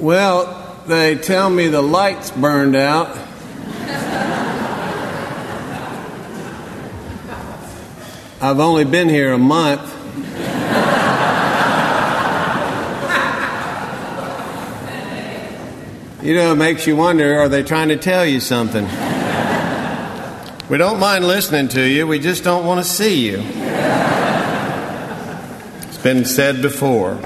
Well, they tell me the lights burned out. I've only been here a month. You know, it makes you wonder are they trying to tell you something? We don't mind listening to you, we just don't want to see you. It's been said before.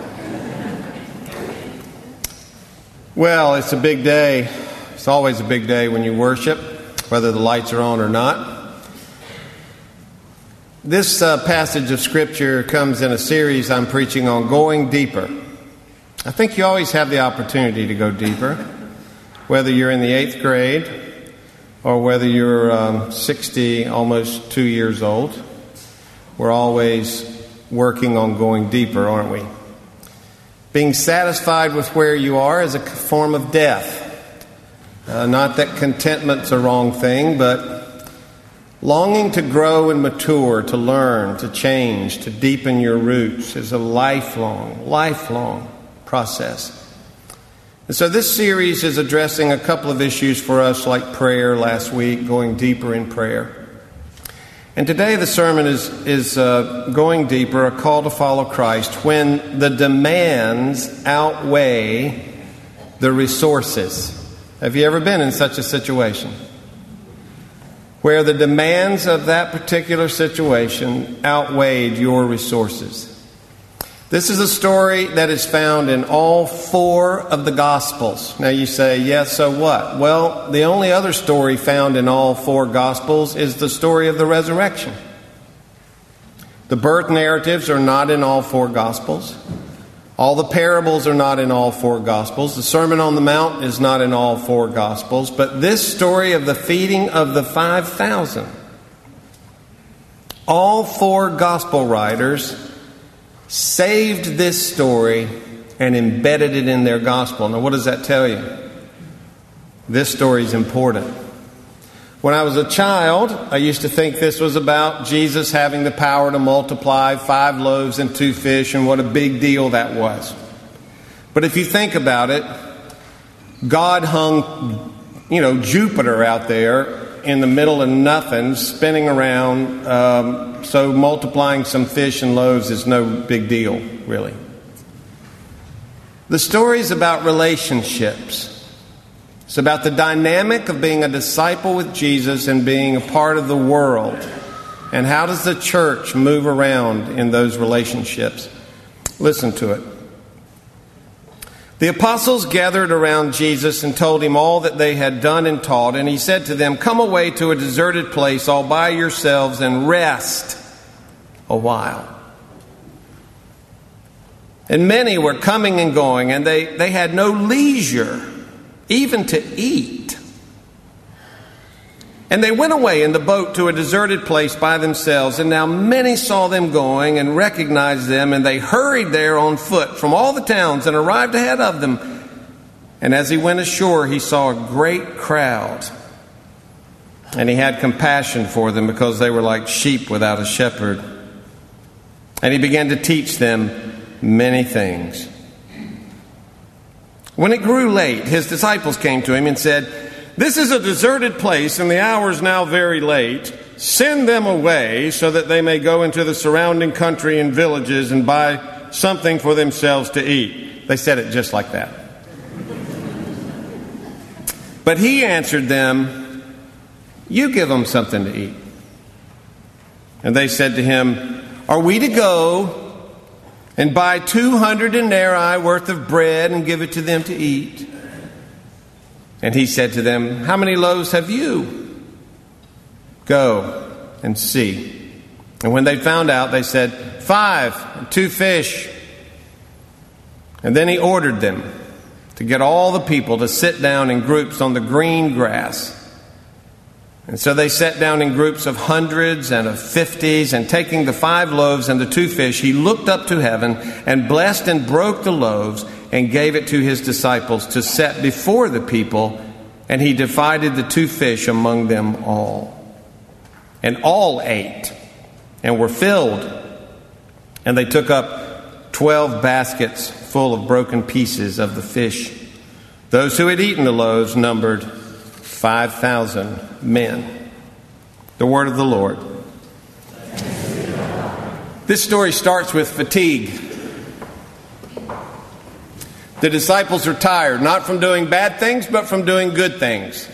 Well, it's a big day. It's always a big day when you worship, whether the lights are on or not. This uh, passage of Scripture comes in a series I'm preaching on going deeper. I think you always have the opportunity to go deeper, whether you're in the eighth grade or whether you're um, 60, almost two years old. We're always working on going deeper, aren't we? Being satisfied with where you are is a form of death. Uh, not that contentment's a wrong thing, but Longing to grow and mature, to learn, to change, to deepen your roots is a lifelong, lifelong process. And so this series is addressing a couple of issues for us, like prayer last week, going deeper in prayer. And today the sermon is, is uh, going deeper, a call to follow Christ, when the demands outweigh the resources. Have you ever been in such a situation? where the demands of that particular situation outweighed your resources. This is a story that is found in all four of the Gospels. Now you say, yes, so what? Well, the only other story found in all four Gospels is the story of the resurrection. The birth narratives are not in all four Gospels. All the parables are not in all four Gospels. The Sermon on the Mount is not in all four Gospels. But this story of the feeding of the 5,000, all four Gospel writers saved this story and embedded it in their Gospel. Now, what does that tell you? This story is important. When I was a child, I used to think this was about Jesus having the power to multiply five loaves and two fish and what a big deal that was. But if you think about it, God hung, you know, Jupiter out there in the middle of nothing, spinning around. Um, so multiplying some fish and loaves is no big deal, really. The story is about relationships. It's about the dynamic of being a disciple with Jesus and being a part of the world. And how does the church move around in those relationships? Listen to it. The apostles gathered around Jesus and told him all that they had done and taught, and he said to them, Come away to a deserted place all by yourselves and rest a while. And many were coming and going, and they, they had no leisure even to eat. And they went away in the boat to a deserted place by themselves. And now many saw them going and recognized them, and they hurried there on foot from all the towns and arrived ahead of them. And as he went ashore, he saw a great crowd. And he had compassion for them because they were like sheep without a shepherd. And he began to teach them many things. When it grew late, his disciples came to him and said, This is a deserted place, and the hour is now very late. Send them away so that they may go into the surrounding country and villages and buy something for themselves to eat. They said it just like that. But he answered them, You give them something to eat. And they said to him, Are we to go and buy 200 denarii worth of bread and give it to them to eat. And he said to them, How many loaves have you? Go and see. And when they found out, they said, Five, and two fish. And then he ordered them to get all the people to sit down in groups on the green grass and so they sat down in groups of hundreds and of fifties, and taking the five loaves and the two fish, he looked up to heaven and blessed and broke the loaves and gave it to his disciples to set before the people, and he divided the two fish among them all. And all ate and were filled, and they took up twelve baskets full of broken pieces of the fish Those who had eaten the loaves numbered 5,000 men. The word of the Lord. This story starts with fatigue. The disciples are tired, not from doing bad things, but from doing good things.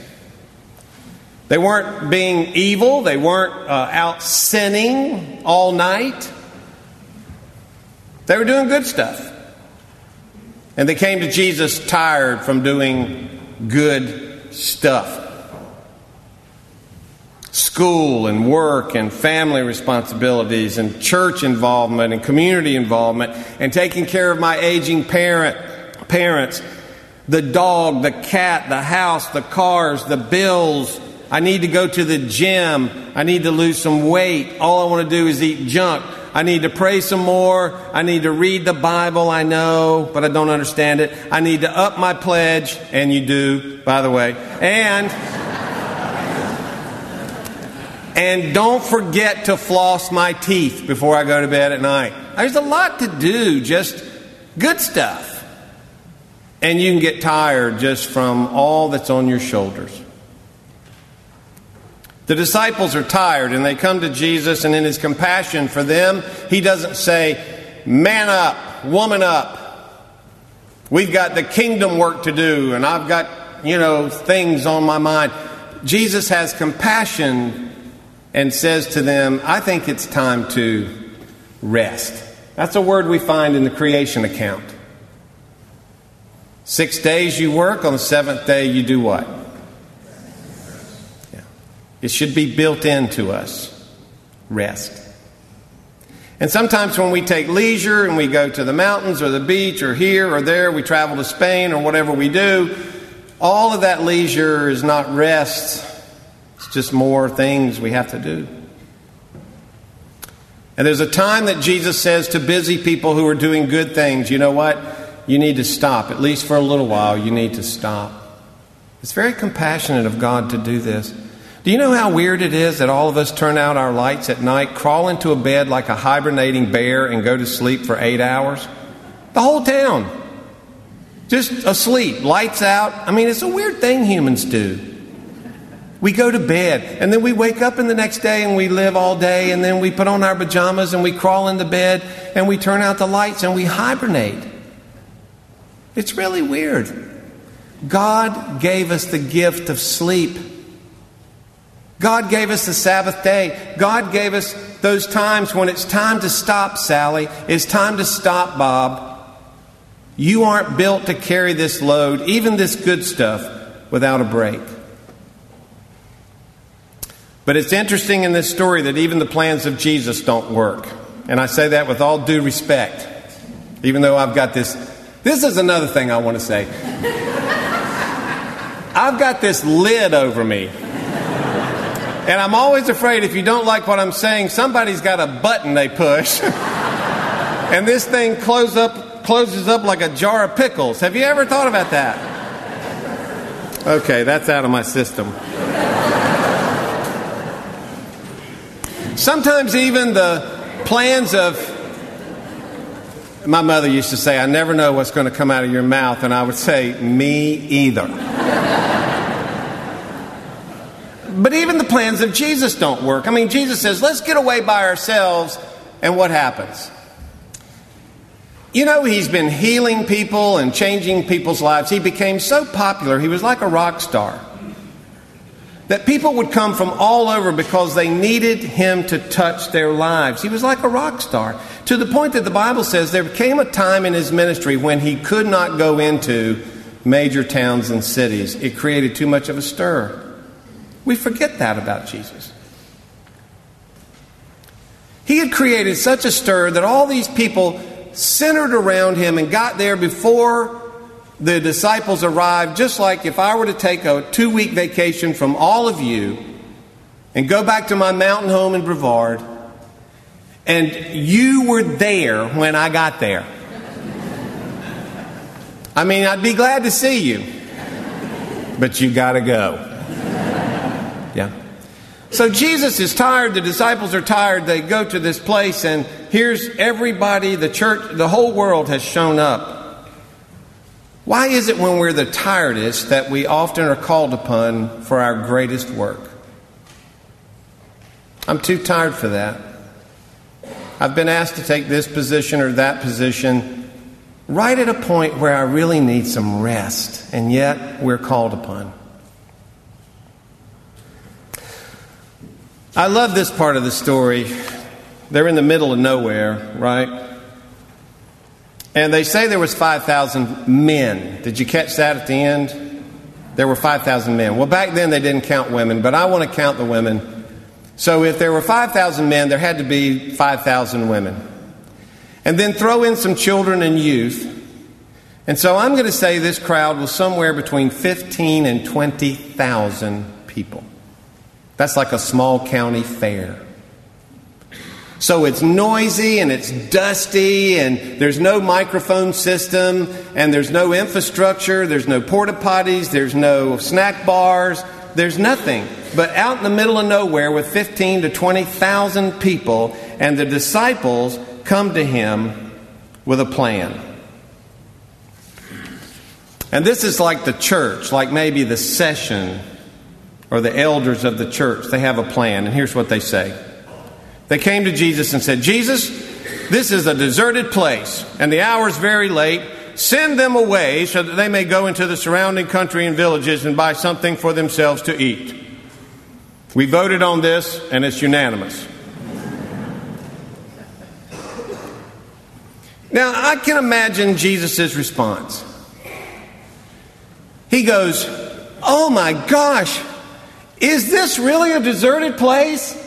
They weren't being evil, they weren't uh, out sinning all night. They were doing good stuff. And they came to Jesus tired from doing good stuff school and work and family responsibilities and church involvement and community involvement and taking care of my aging parent parents the dog the cat the house the cars the bills i need to go to the gym i need to lose some weight all i want to do is eat junk I need to pray some more. I need to read the Bible, I know, but I don't understand it. I need to up my pledge, and you do, by the way. And and don't forget to floss my teeth before I go to bed at night. There's a lot to do, just good stuff. And you can get tired just from all that's on your shoulders. The disciples are tired and they come to Jesus, and in his compassion for them, he doesn't say, Man up, woman up. We've got the kingdom work to do, and I've got, you know, things on my mind. Jesus has compassion and says to them, I think it's time to rest. That's a word we find in the creation account. Six days you work, on the seventh day you do what? Yeah. It should be built into us rest. And sometimes when we take leisure and we go to the mountains or the beach or here or there, we travel to Spain or whatever we do, all of that leisure is not rest, it's just more things we have to do. And there's a time that Jesus says to busy people who are doing good things, you know what? You need to stop. At least for a little while, you need to stop. It's very compassionate of God to do this. Do you know how weird it is that all of us turn out our lights at night, crawl into a bed like a hibernating bear, and go to sleep for eight hours? The whole town. Just asleep, lights out. I mean, it's a weird thing humans do. We go to bed, and then we wake up in the next day and we live all day, and then we put on our pajamas and we crawl into bed and we turn out the lights and we hibernate. It's really weird. God gave us the gift of sleep. God gave us the Sabbath day. God gave us those times when it's time to stop, Sally. It's time to stop, Bob. You aren't built to carry this load, even this good stuff, without a break. But it's interesting in this story that even the plans of Jesus don't work. And I say that with all due respect, even though I've got this. This is another thing I want to say. I've got this lid over me. And I'm always afraid if you don't like what I'm saying, somebody's got a button they push. and this thing close up, closes up like a jar of pickles. Have you ever thought about that? Okay, that's out of my system. Sometimes even the plans of my mother used to say, I never know what's going to come out of your mouth. And I would say, Me either. But even the plans of Jesus don't work. I mean, Jesus says, let's get away by ourselves, and what happens? You know, he's been healing people and changing people's lives. He became so popular, he was like a rock star. That people would come from all over because they needed him to touch their lives. He was like a rock star. To the point that the Bible says there came a time in his ministry when he could not go into major towns and cities. It created too much of a stir. We forget that about Jesus. He had created such a stir that all these people centered around him and got there before the disciples arrived, just like if I were to take a two week vacation from all of you and go back to my mountain home in Brevard, and you were there when I got there. I mean, I'd be glad to see you, but you got to go. Yeah. So Jesus is tired, the disciples are tired, they go to this place, and here's everybody, the church, the whole world has shown up. Why is it when we're the tiredest that we often are called upon for our greatest work? I'm too tired for that. I've been asked to take this position or that position right at a point where I really need some rest, and yet we're called upon. I love this part of the story. They're in the middle of nowhere, right? And they say there was 5,000 men. Did you catch that at the end? There were 5,000 men. Well, back then they didn't count women, but I want to count the women. So if there were 5,000 men, there had to be 5,000 women. And then throw in some children and youth. And so I'm going to say this crowd was somewhere between 15 and 20,000 people. That's like a small county fair. So it's noisy and it's dusty and there's no microphone system and there's no infrastructure, there's no porta potties, there's no snack bars, there's nothing. But out in the middle of nowhere with 15 to 20,000 people and the disciples come to him with a plan. And this is like the church, like maybe the session or the elders of the church. They have a plan, and here's what they say they came to Jesus and said, Jesus, this is a deserted place, and the hour is very late. Send them away so that they may go into the surrounding country and villages and buy something for themselves to eat. We voted on this, and it's unanimous. Now, I can imagine Jesus' response. He goes, Oh my gosh, is this really a deserted place?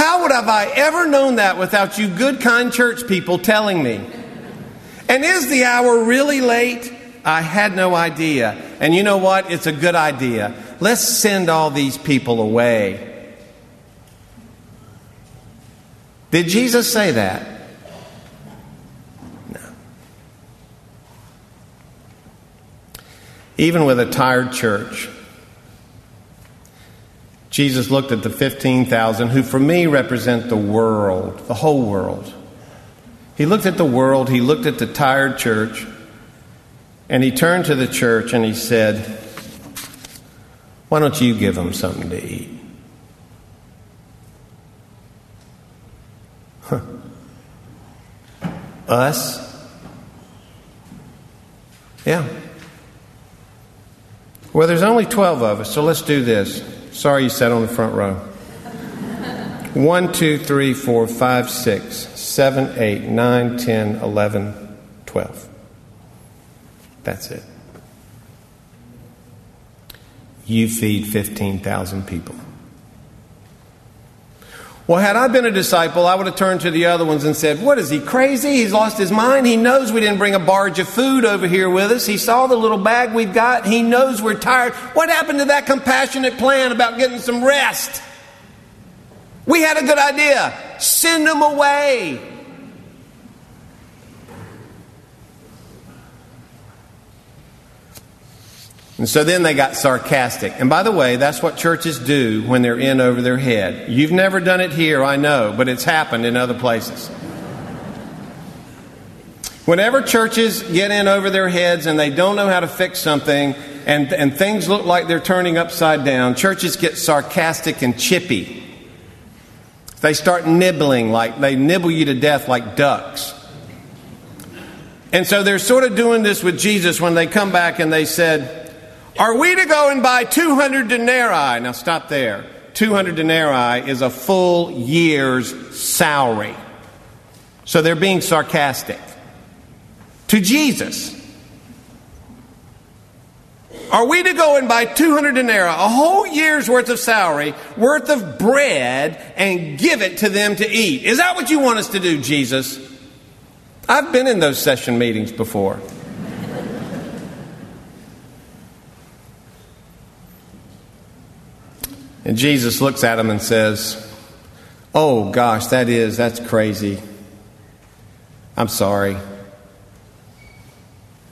How would have I ever known that without you good, kind church people telling me? And is the hour really late? I had no idea. And you know what? It's a good idea. Let's send all these people away. Did Jesus say that? No. Even with a tired church, Jesus looked at the 15,000 who, for me, represent the world, the whole world. He looked at the world, he looked at the tired church, and he turned to the church and he said, Why don't you give them something to eat? Huh. Us? Yeah. Well, there's only 12 of us, so let's do this. Sorry you sat on the front row. One, two, three, four, five, six, seven, eight, nine, ten, eleven, twelve. That's it. You feed 15,000 people. Well, had I been a disciple, I would have turned to the other ones and said, What is he crazy? He's lost his mind. He knows we didn't bring a barge of food over here with us. He saw the little bag we've got. He knows we're tired. What happened to that compassionate plan about getting some rest? We had a good idea. Send them away. And so then they got sarcastic. And by the way, that's what churches do when they're in over their head. You've never done it here, I know, but it's happened in other places. Whenever churches get in over their heads and they don't know how to fix something and, and things look like they're turning upside down, churches get sarcastic and chippy. They start nibbling like they nibble you to death like ducks. And so they're sort of doing this with Jesus when they come back and they said, are we to go and buy 200 denarii? Now stop there. 200 denarii is a full year's salary. So they're being sarcastic. To Jesus. Are we to go and buy 200 denarii, a whole year's worth of salary, worth of bread, and give it to them to eat? Is that what you want us to do, Jesus? I've been in those session meetings before. And Jesus looks at him and says, Oh gosh, that is, that's crazy. I'm sorry.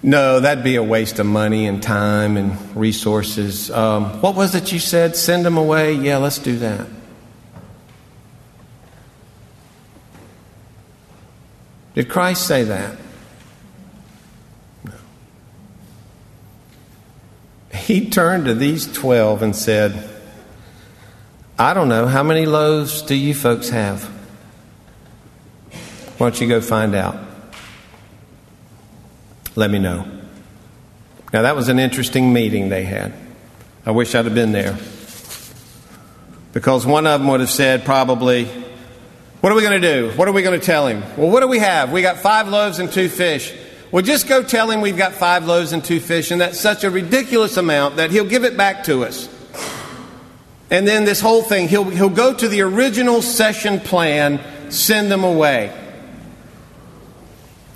No, that'd be a waste of money and time and resources. Um, what was it you said? Send them away? Yeah, let's do that. Did Christ say that? No. he turned to these 12 and said, I don't know, how many loaves do you folks have? Why don't you go find out? Let me know. Now, that was an interesting meeting they had. I wish I'd have been there. Because one of them would have said, probably, What are we going to do? What are we going to tell him? Well, what do we have? We got five loaves and two fish. Well, just go tell him we've got five loaves and two fish, and that's such a ridiculous amount that he'll give it back to us. And then this whole thing, he'll, he'll go to the original session plan, send them away.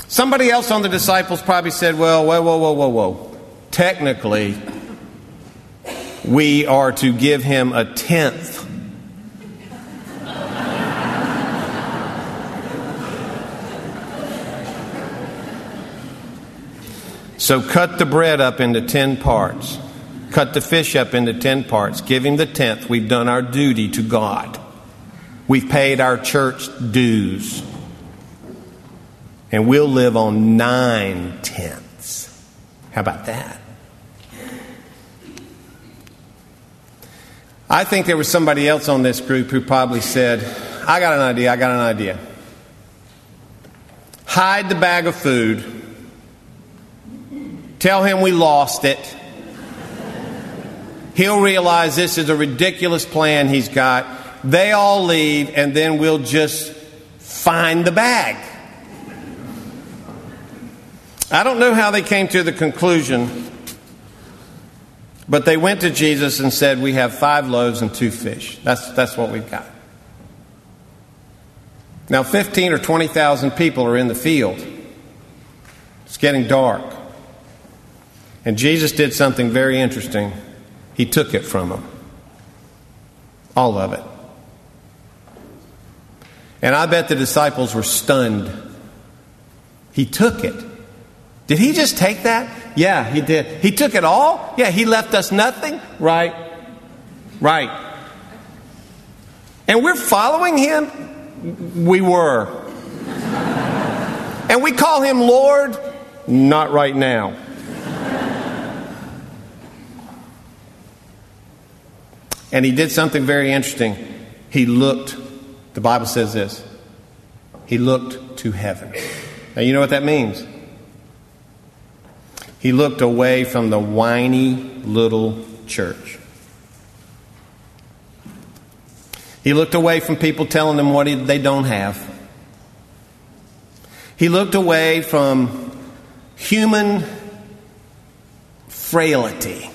Somebody else on the disciples probably said, Well, whoa, whoa, whoa, whoa, whoa. Technically, we are to give him a tenth. So cut the bread up into ten parts. Cut the fish up into ten parts. Give him the tenth. We've done our duty to God. We've paid our church dues. And we'll live on nine tenths. How about that? I think there was somebody else on this group who probably said, I got an idea, I got an idea. Hide the bag of food. Tell him we lost it. He'll realize this is a ridiculous plan he's got. They all leave, and then we'll just find the bag. I don't know how they came to the conclusion but they went to Jesus and said, We have five loaves and two fish. That's, that's what we've got. Now, 15 or 20,000 people are in the field. It's getting dark. And Jesus did something very interesting. He took it from them. All of it. And I bet the disciples were stunned. He took it. Did he just take that? Yeah, he did. He took it all? Yeah, he left us nothing? Right. Right. And we're following him? We were. and we call him Lord? Not right now. And he did something very interesting. He looked, the Bible says this, he looked to heaven. Now, you know what that means? He looked away from the whiny little church. He looked away from people telling them what they don't have. He looked away from human frailty.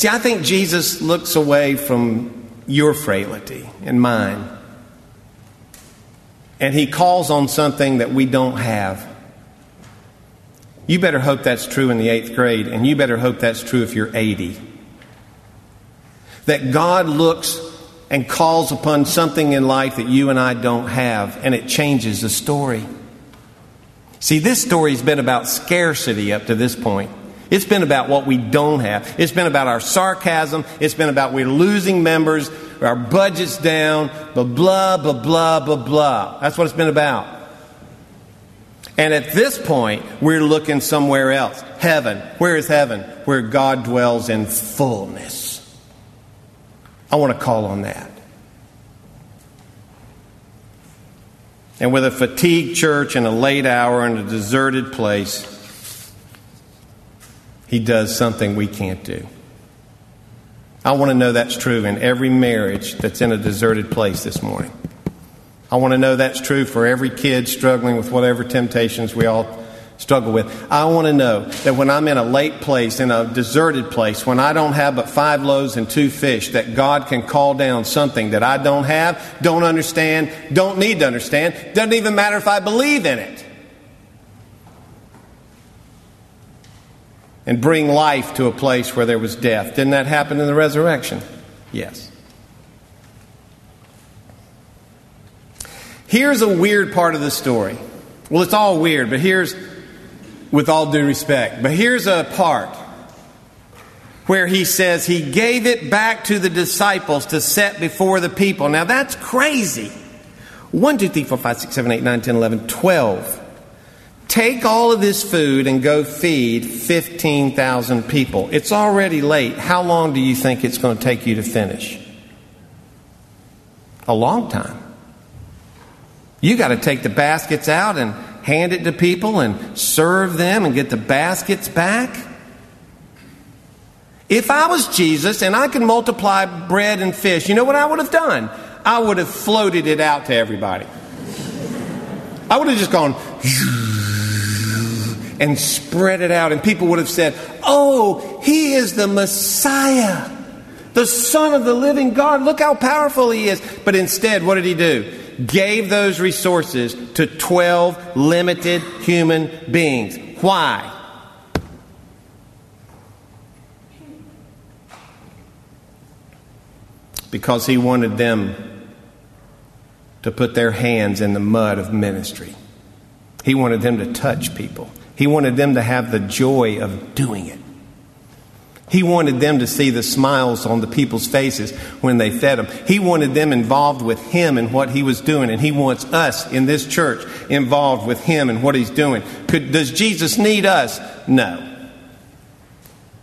See, I think Jesus looks away from your frailty and mine. And he calls on something that we don't have. You better hope that's true in the eighth grade, and you better hope that's true if you're 80. That God looks and calls upon something in life that you and I don't have, and it changes the story. See, this story's been about scarcity up to this point. It's been about what we don't have. It's been about our sarcasm. It's been about we're losing members, our budget's down, blah, blah, blah, blah, blah, blah. That's what it's been about. And at this point, we're looking somewhere else. Heaven. Where is heaven? Where God dwells in fullness. I want to call on that. And with a fatigued church in a late hour in a deserted place, he does something we can't do. I want to know that's true in every marriage that's in a deserted place this morning. I want to know that's true for every kid struggling with whatever temptations we all struggle with. I want to know that when I'm in a late place, in a deserted place, when I don't have but five loaves and two fish, that God can call down something that I don't have, don't understand, don't need to understand, doesn't even matter if I believe in it. And bring life to a place where there was death. Didn't that happen in the resurrection? Yes. Here's a weird part of the story. Well, it's all weird, but here's, with all due respect, but here's a part where he says he gave it back to the disciples to set before the people. Now that's crazy. 1, 2, 3, 4, 5, 6, 7, 8, 9, 10, 11, 12. Take all of this food and go feed 15,000 people. It's already late. How long do you think it's going to take you to finish? A long time. You got to take the baskets out and hand it to people and serve them and get the baskets back. If I was Jesus and I could multiply bread and fish, you know what I would have done? I would have floated it out to everybody. I would have just gone and spread it out, and people would have said, Oh, he is the Messiah, the Son of the living God. Look how powerful he is. But instead, what did he do? Gave those resources to 12 limited human beings. Why? Because he wanted them to put their hands in the mud of ministry. He wanted them to touch people. He wanted them to have the joy of doing it. He wanted them to see the smiles on the people's faces when they fed them. He wanted them involved with Him and what He was doing, and He wants us in this church involved with Him and what He's doing. Could, does Jesus need us? No.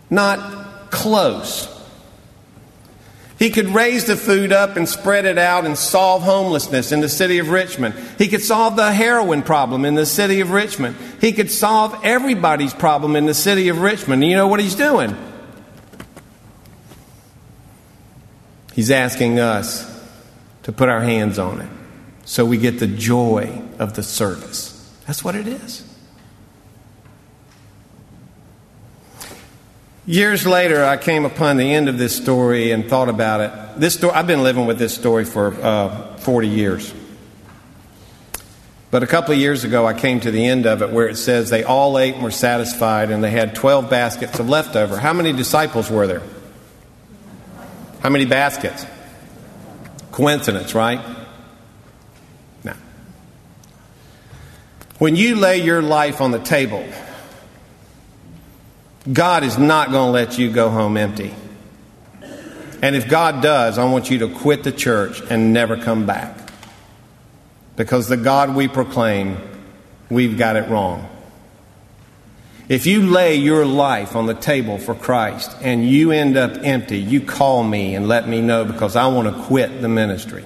Not close. He could raise the food up and spread it out and solve homelessness in the city of Richmond. He could solve the heroin problem in the city of Richmond. He could solve everybody's problem in the city of Richmond. And you know what he's doing? He's asking us to put our hands on it so we get the joy of the service. That's what it is. Years later, I came upon the end of this story and thought about it. This story, I've been living with this story for uh, 40 years. But a couple of years ago, I came to the end of it where it says they all ate and were satisfied, and they had 12 baskets of leftover. How many disciples were there? How many baskets? Coincidence, right? No. When you lay your life on the table, God is not going to let you go home empty. And if God does, I want you to quit the church and never come back. Because the God we proclaim, we've got it wrong. If you lay your life on the table for Christ and you end up empty, you call me and let me know because I want to quit the ministry.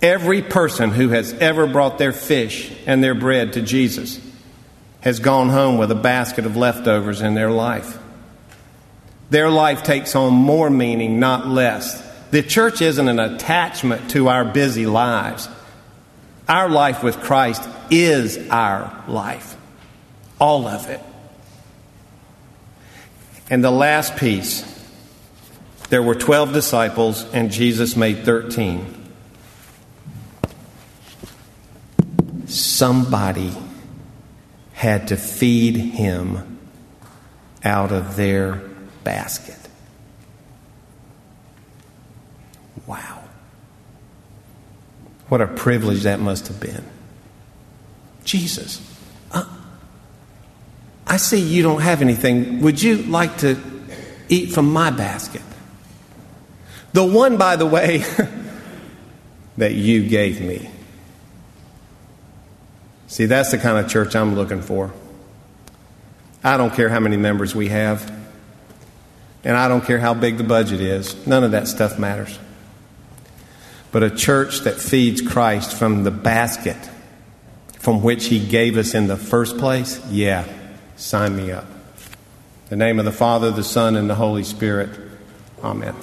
Every person who has ever brought their fish and their bread to Jesus has gone home with a basket of leftovers in their life. Their life takes on more meaning, not less. The church isn't an attachment to our busy lives. Our life with Christ is our life, all of it. And the last piece there were 12 disciples, and Jesus made 13. Somebody had to feed him out of their basket. Wow. What a privilege that must have been. Jesus, uh, I see you don't have anything. Would you like to eat from my basket? The one, by the way, that you gave me. See, that's the kind of church I'm looking for. I don't care how many members we have, and I don't care how big the budget is. None of that stuff matters. But a church that feeds Christ from the basket from which He gave us in the first place, yeah, sign me up. In the name of the Father, the Son, and the Holy Spirit. Amen.